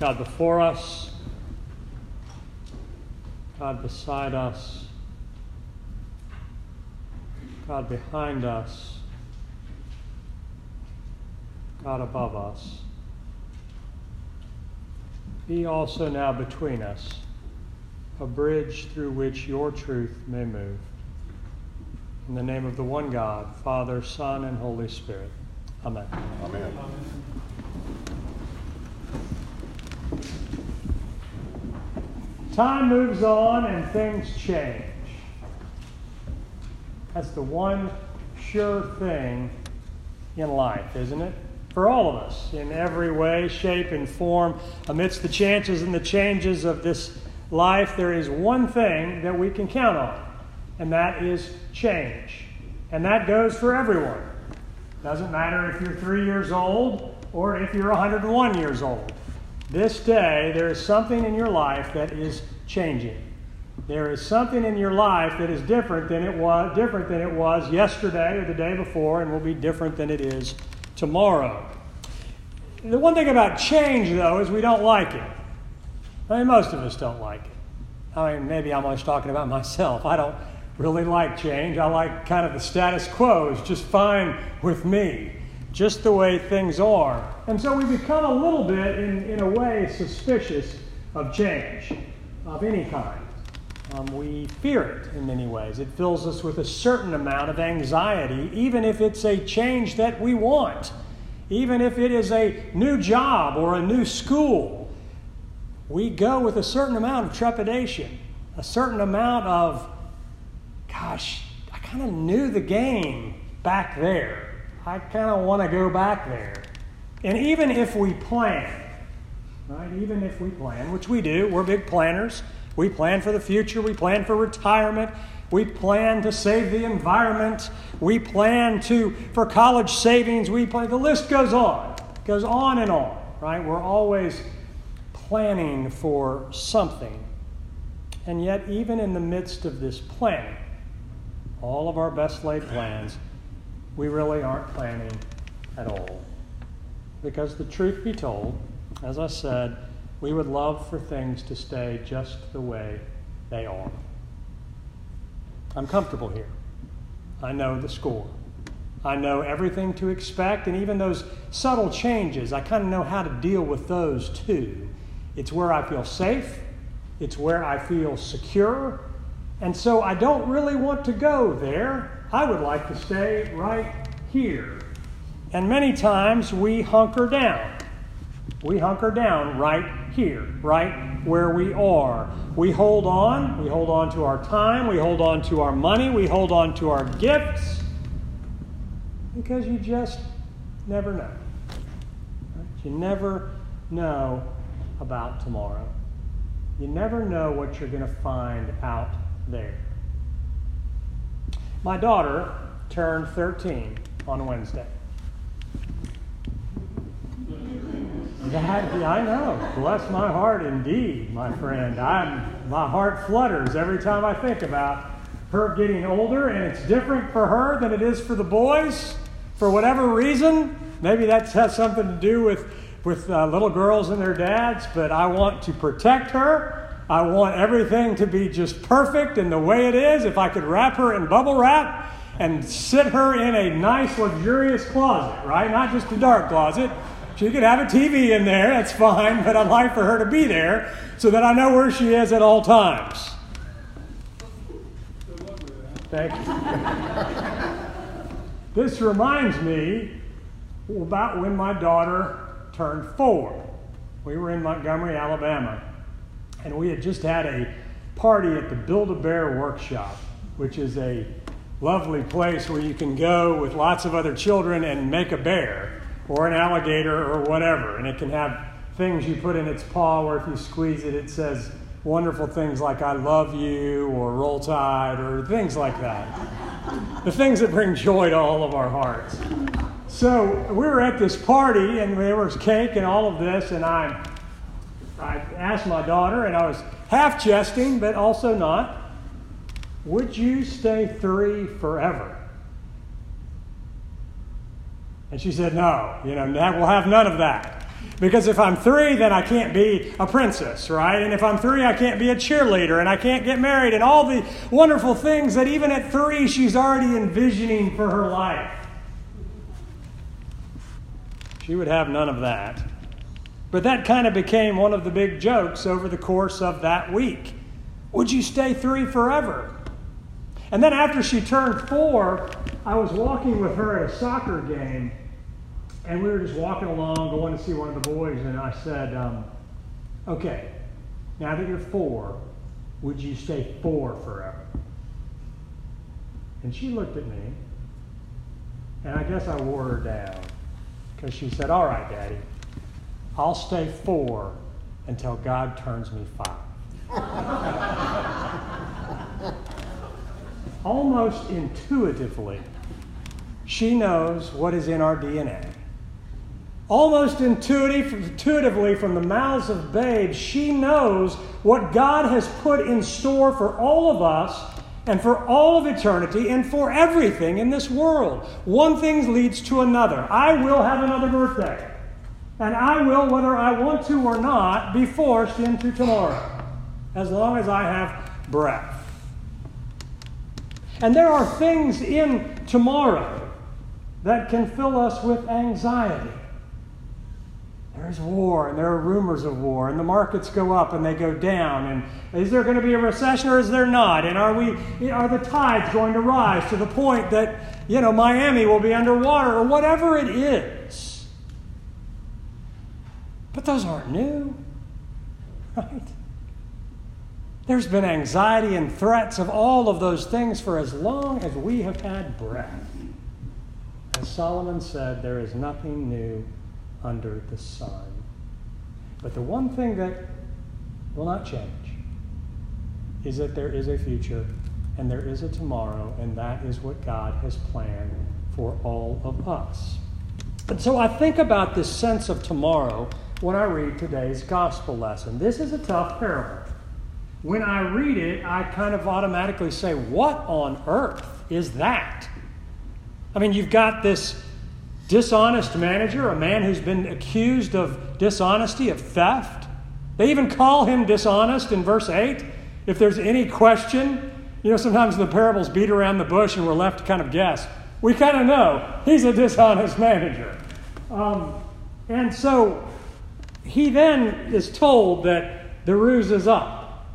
God before us, God beside us, God behind us, God above us. Be also now between us, a bridge through which your truth may move. In the name of the one God, Father, Son, and Holy Spirit. Amen. Amen. Time moves on and things change. That's the one sure thing in life, isn't it? For all of us, in every way, shape, and form, amidst the chances and the changes of this life, there is one thing that we can count on, and that is change. And that goes for everyone. Doesn't matter if you're three years old or if you're 101 years old. This day, there is something in your life that is changing. There is something in your life that is different than it was different than it was yesterday or the day before, and will be different than it is tomorrow. The one thing about change, though, is we don't like it. I mean, most of us don't like it. I mean, maybe I'm always talking about myself. I don't really like change. I like kind of the status quo is just fine with me, just the way things are. And so we become a little bit, in, in a way, suspicious of change of any kind. Um, we fear it in many ways. It fills us with a certain amount of anxiety, even if it's a change that we want, even if it is a new job or a new school. We go with a certain amount of trepidation, a certain amount of gosh, I kind of knew the game back there. I kind of want to go back there. And even if we plan, right, even if we plan, which we do, we're big planners. We plan for the future, we plan for retirement, we plan to save the environment, we plan to for college savings, we plan the list goes on. Goes on and on, right? We're always planning for something. And yet, even in the midst of this planning, all of our best laid plans, we really aren't planning at all. Because the truth be told, as I said, we would love for things to stay just the way they are. I'm comfortable here. I know the score. I know everything to expect, and even those subtle changes, I kind of know how to deal with those too. It's where I feel safe, it's where I feel secure, and so I don't really want to go there. I would like to stay right here. And many times we hunker down. We hunker down right here, right where we are. We hold on. We hold on to our time. We hold on to our money. We hold on to our gifts because you just never know. You never know about tomorrow. You never know what you're going to find out there. My daughter turned 13 on Wednesday. That, I know. Bless my heart indeed, my friend. I'm, my heart flutters every time I think about her getting older, and it's different for her than it is for the boys for whatever reason. Maybe that has something to do with, with uh, little girls and their dads, but I want to protect her. I want everything to be just perfect and the way it is. If I could wrap her in bubble wrap and sit her in a nice, luxurious closet, right? Not just a dark closet. She could have a TV in there, that's fine, but I'd like for her to be there so that I know where she is at all times. Thank you. this reminds me about when my daughter turned four. We were in Montgomery, Alabama and we had just had a party at the Build a Bear Workshop, which is a lovely place where you can go with lots of other children and make a bear or an alligator or whatever. And it can have things you put in its paw where if you squeeze it, it says wonderful things like I love you or roll tide or things like that. the things that bring joy to all of our hearts. So we were at this party and there was cake and all of this, and I'm I asked my daughter, and I was half jesting, but also not, Would you stay three forever? And she said, No, you know, we'll have none of that. Because if I'm three, then I can't be a princess, right? And if I'm three, I can't be a cheerleader and I can't get married and all the wonderful things that even at three she's already envisioning for her life. She would have none of that. But that kind of became one of the big jokes over the course of that week. Would you stay three forever? And then after she turned four, I was walking with her at a soccer game and we were just walking along, going to see one of the boys, and I said, um, Okay, now that you're four, would you stay four forever? And she looked at me, and I guess I wore her down because she said, All right, Daddy, I'll stay four until God turns me five. Almost intuitively, she knows what is in our DNA almost intuitively from the mouths of babes, she knows what God has put in store for all of us and for all of eternity and for everything in this world. One thing leads to another. I will have another birthday. And I will, whether I want to or not, be forced into tomorrow, as long as I have breath. And there are things in tomorrow that can fill us with anxiety. There's war, and there are rumors of war, and the markets go up and they go down. And is there going to be a recession or is there not? And are we are the tides going to rise to the point that you know Miami will be underwater or whatever it is? But those aren't new, right? There's been anxiety and threats of all of those things for as long as we have had breath. As Solomon said, there is nothing new under the sun. But the one thing that will not change is that there is a future and there is a tomorrow, and that is what God has planned for all of us. And so I think about this sense of tomorrow when I read today's gospel lesson. This is a tough parable. When I read it, I kind of automatically say, What on earth is that? I mean, you've got this dishonest manager, a man who's been accused of dishonesty, of theft. They even call him dishonest in verse 8. If there's any question, you know, sometimes the parables beat around the bush and we're left to kind of guess. We kind of know he's a dishonest manager. Um, and so he then is told that the ruse is up,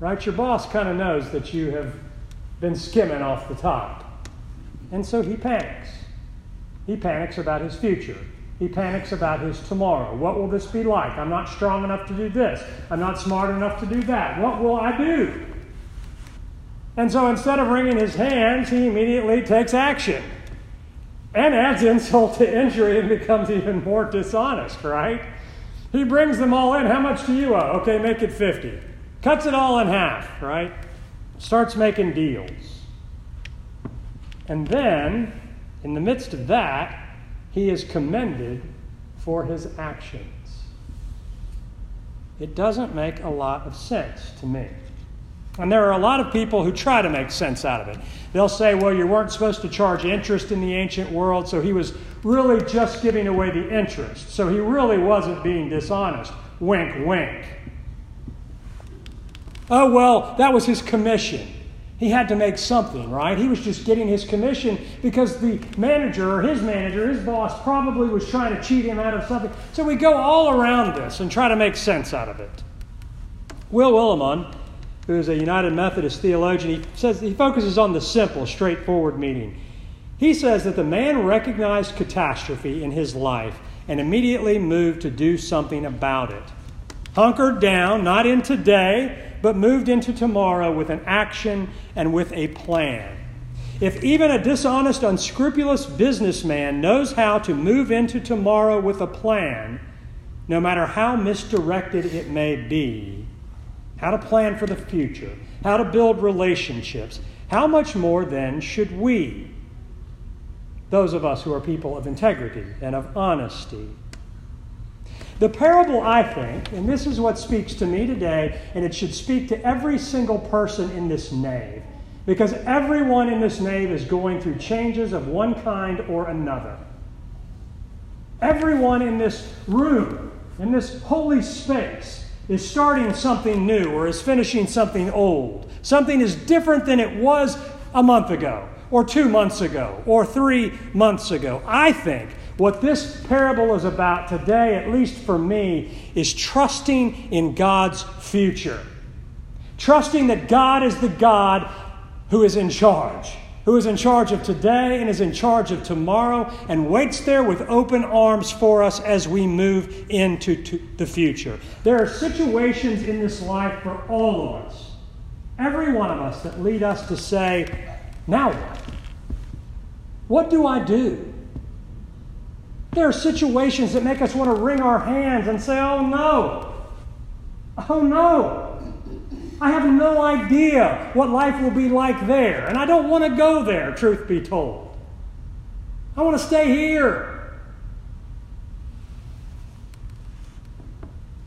right? Your boss kind of knows that you have been skimming off the top. And so he panics. He panics about his future. He panics about his tomorrow. What will this be like? I'm not strong enough to do this. I'm not smart enough to do that. What will I do? And so instead of wringing his hands, he immediately takes action and adds insult to injury and becomes even more dishonest, right? He brings them all in. How much do you owe? Okay, make it 50. Cuts it all in half, right? Starts making deals. And then in the midst of that, he is commended for his actions. It doesn't make a lot of sense to me. And there are a lot of people who try to make sense out of it. They'll say, well, you weren't supposed to charge interest in the ancient world, so he was really just giving away the interest. So he really wasn't being dishonest. Wink, wink. Oh, well, that was his commission. He had to make something, right? He was just getting his commission because the manager or his manager, his boss, probably was trying to cheat him out of something. So we go all around this and try to make sense out of it. Will Willimon, who is a United Methodist theologian, he says he focuses on the simple, straightforward meaning. He says that the man recognized catastrophe in his life and immediately moved to do something about it. Hunkered down, not in today, but moved into tomorrow with an action and with a plan. If even a dishonest, unscrupulous businessman knows how to move into tomorrow with a plan, no matter how misdirected it may be, how to plan for the future, how to build relationships, how much more then should we, those of us who are people of integrity and of honesty, the parable, I think, and this is what speaks to me today, and it should speak to every single person in this nave, because everyone in this nave is going through changes of one kind or another. Everyone in this room in this holy space is starting something new or is finishing something old. Something is different than it was a month ago, or two months ago, or three months ago. I think what this parable is about today, at least for me, is trusting in God's future. Trusting that God is the God who is in charge who is in charge of today and is in charge of tomorrow and waits there with open arms for us as we move into the future. There are situations in this life for all of us, every one of us, that lead us to say, Now what? What do I do? There are situations that make us want to wring our hands and say, Oh no! Oh no! I have no idea what life will be like there, and I don't want to go there, truth be told. I want to stay here.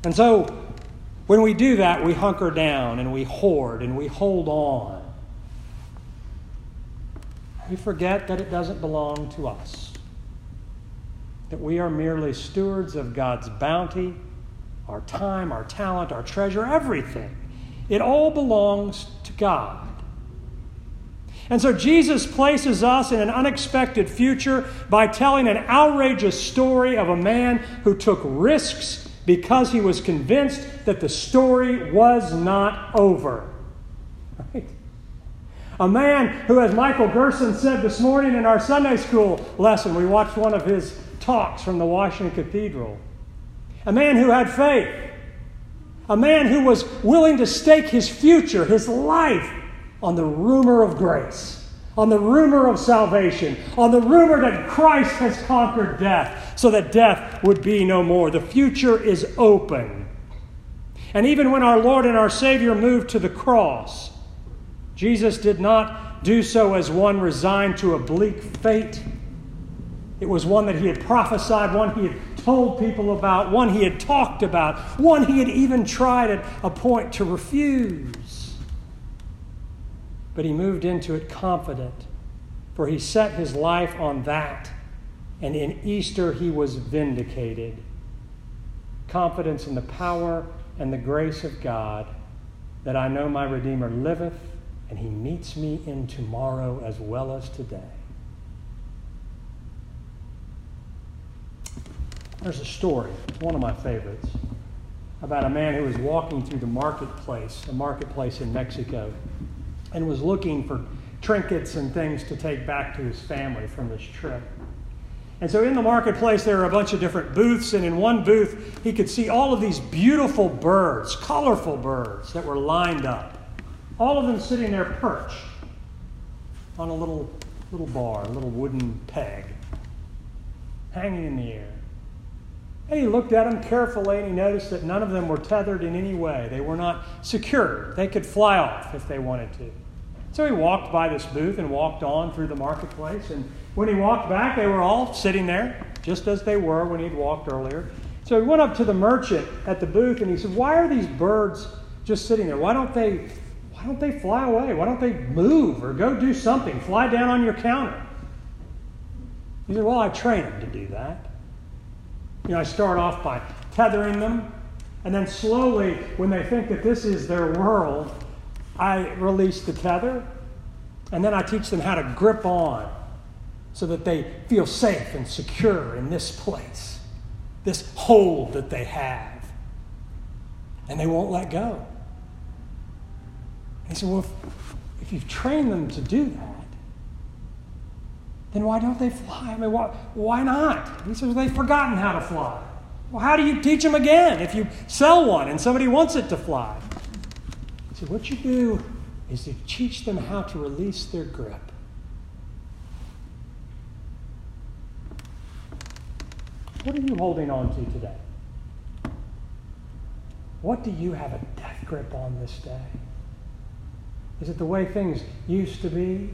And so, when we do that, we hunker down and we hoard and we hold on. We forget that it doesn't belong to us, that we are merely stewards of God's bounty, our time, our talent, our treasure, everything. It all belongs to God. And so Jesus places us in an unexpected future by telling an outrageous story of a man who took risks because he was convinced that the story was not over. Right? A man who, as Michael Gerson said this morning in our Sunday school lesson, we watched one of his talks from the Washington Cathedral. A man who had faith a man who was willing to stake his future, his life, on the rumor of grace, on the rumor of salvation, on the rumor that Christ has conquered death so that death would be no more. The future is open. And even when our Lord and our Savior moved to the cross, Jesus did not do so as one resigned to a bleak fate. It was one that he had prophesied, one he had told people about, one he had talked about, one he had even tried at a point to refuse. But he moved into it confident, for he set his life on that. And in Easter, he was vindicated. Confidence in the power and the grace of God that I know my Redeemer liveth, and he meets me in tomorrow as well as today. There's a story, one of my favorites, about a man who was walking through the marketplace, a marketplace in Mexico, and was looking for trinkets and things to take back to his family from this trip. And so in the marketplace, there are a bunch of different booths, and in one booth, he could see all of these beautiful birds, colorful birds that were lined up, all of them sitting there perched on a little, little bar, a little wooden peg, hanging in the air. And he looked at them carefully and he noticed that none of them were tethered in any way. They were not secured. They could fly off if they wanted to. So he walked by this booth and walked on through the marketplace. And when he walked back, they were all sitting there, just as they were when he'd walked earlier. So he went up to the merchant at the booth and he said, Why are these birds just sitting there? Why don't they, why don't they fly away? Why don't they move or go do something? Fly down on your counter. He said, Well, I train them to do that. You know, I start off by tethering them, and then slowly, when they think that this is their world, I release the tether, and then I teach them how to grip on so that they feel safe and secure in this place, this hold that they have. And they won't let go. He said, Well, if, if you've trained them to do that, then why don't they fly? I mean, why, why not? He says, they've forgotten how to fly. Well, how do you teach them again if you sell one and somebody wants it to fly? Said, what you do is you teach them how to release their grip. What are you holding on to today? What do you have a death grip on this day? Is it the way things used to be?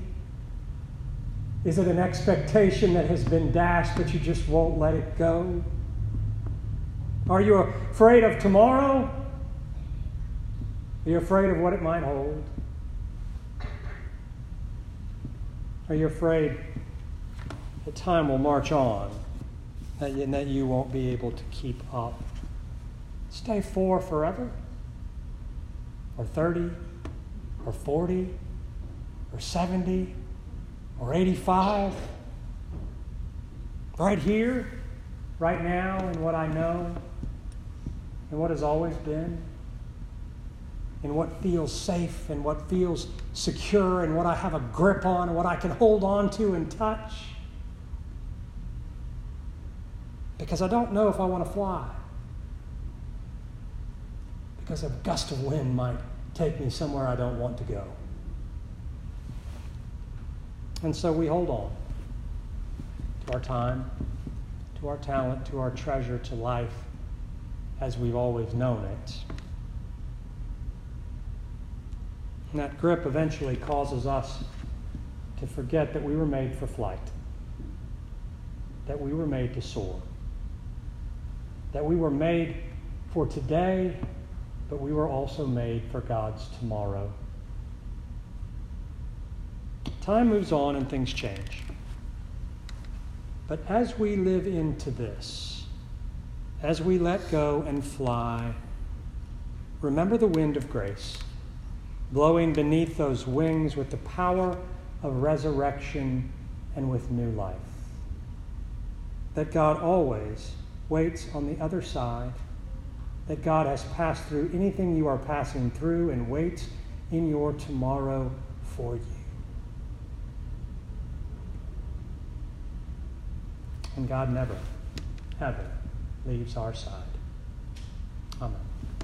Is it an expectation that has been dashed, but you just won't let it go? Are you afraid of tomorrow? Are you afraid of what it might hold? Are you afraid that time will march on and that you won't be able to keep up? stay for forever? Or 30? Or 40? Or 70? Or 85? Right here, right now, in what I know, in what has always been, in what feels safe, and what feels secure, and what I have a grip on, and what I can hold on to and touch. Because I don't know if I want to fly. Because a gust of wind might take me somewhere I don't want to go. And so we hold on to our time, to our talent, to our treasure, to life as we've always known it. And that grip eventually causes us to forget that we were made for flight, that we were made to soar, that we were made for today, but we were also made for God's tomorrow. Time moves on and things change. But as we live into this, as we let go and fly, remember the wind of grace, blowing beneath those wings with the power of resurrection and with new life. That God always waits on the other side, that God has passed through anything you are passing through and waits in your tomorrow for you. And God never, ever leaves our side. Amen.